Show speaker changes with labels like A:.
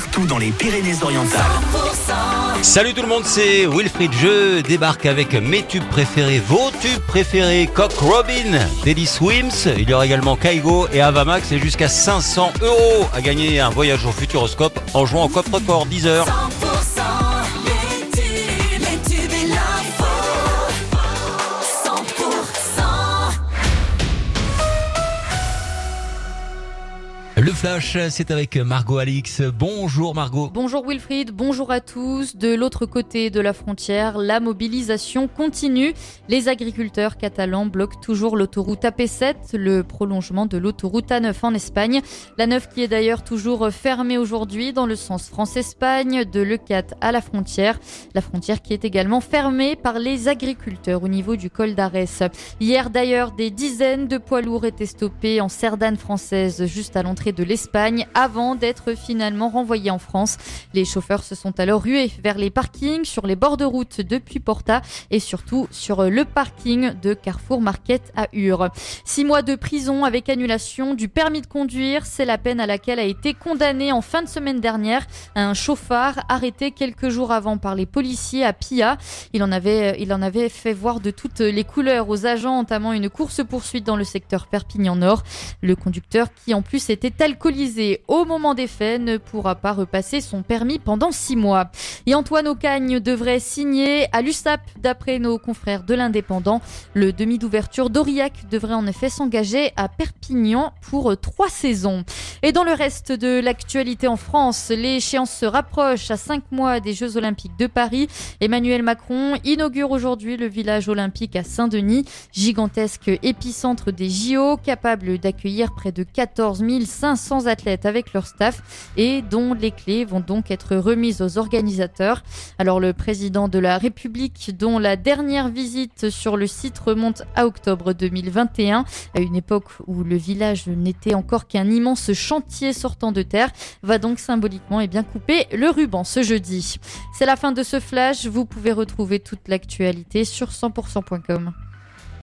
A: partout dans les Pyrénées-Orientales.
B: Salut tout le monde, c'est Wilfried. Je débarque avec mes tubes préférés, vos tubes préférés. Coq Robin, Daily Swims. Il y aura également Kaigo et Avamax et jusqu'à 500 euros à gagner un voyage au Futuroscope en jouant au coffre-fort 10 heures. Le flash, c'est avec Margot Alix. Bonjour Margot.
C: Bonjour Wilfried, bonjour à tous. De l'autre côté de la frontière, la mobilisation continue. Les agriculteurs catalans bloquent toujours l'autoroute AP7, le prolongement de l'autoroute A9 en Espagne. La 9 qui est d'ailleurs toujours fermée aujourd'hui dans le sens France-Espagne, de l'E4 à la frontière. La frontière qui est également fermée par les agriculteurs au niveau du col d'Arès. Hier d'ailleurs, des dizaines de poids lourds étaient stoppés en Cerdane française juste à l'entrée de l'Espagne avant d'être finalement renvoyés en France. Les chauffeurs se sont alors rués vers les parkings, sur les bords de route depuis Porta et surtout sur le parking de Carrefour Market à Ur. Six mois de prison avec annulation du permis de conduire, c'est la peine à laquelle a été condamné en fin de semaine dernière un chauffard arrêté quelques jours avant par les policiers à Pia. Il en avait, il en avait fait voir de toutes les couleurs aux agents entamant une course-poursuite dans le secteur Perpignan-Nord. Le conducteur, qui en plus était alcoolisé au moment des faits, ne pourra pas repasser son permis pendant six mois. Et Antoine Ocagne devrait signer à l'USAP, d'après nos confrères de l'Indépendant. Le demi d'ouverture d'Aurillac devrait en effet s'engager à Perpignan pour trois saisons. Et dans le reste de l'actualité en France, l'échéance se rapproche à cinq mois des Jeux Olympiques de Paris. Emmanuel Macron inaugure aujourd'hui le village olympique à Saint-Denis, gigantesque épicentre des JO, capable d'accueillir près de 14 500 athlètes avec leur staff et dont les clés vont donc être remises aux organisateurs. Alors le président de la République, dont la dernière visite sur le site remonte à octobre 2021, à une époque où le village n'était encore qu'un immense chantier sortant de terre, va donc symboliquement et bien couper le ruban ce jeudi. C'est la fin de ce flash, vous pouvez retrouver toute l'actualité sur 100%.com.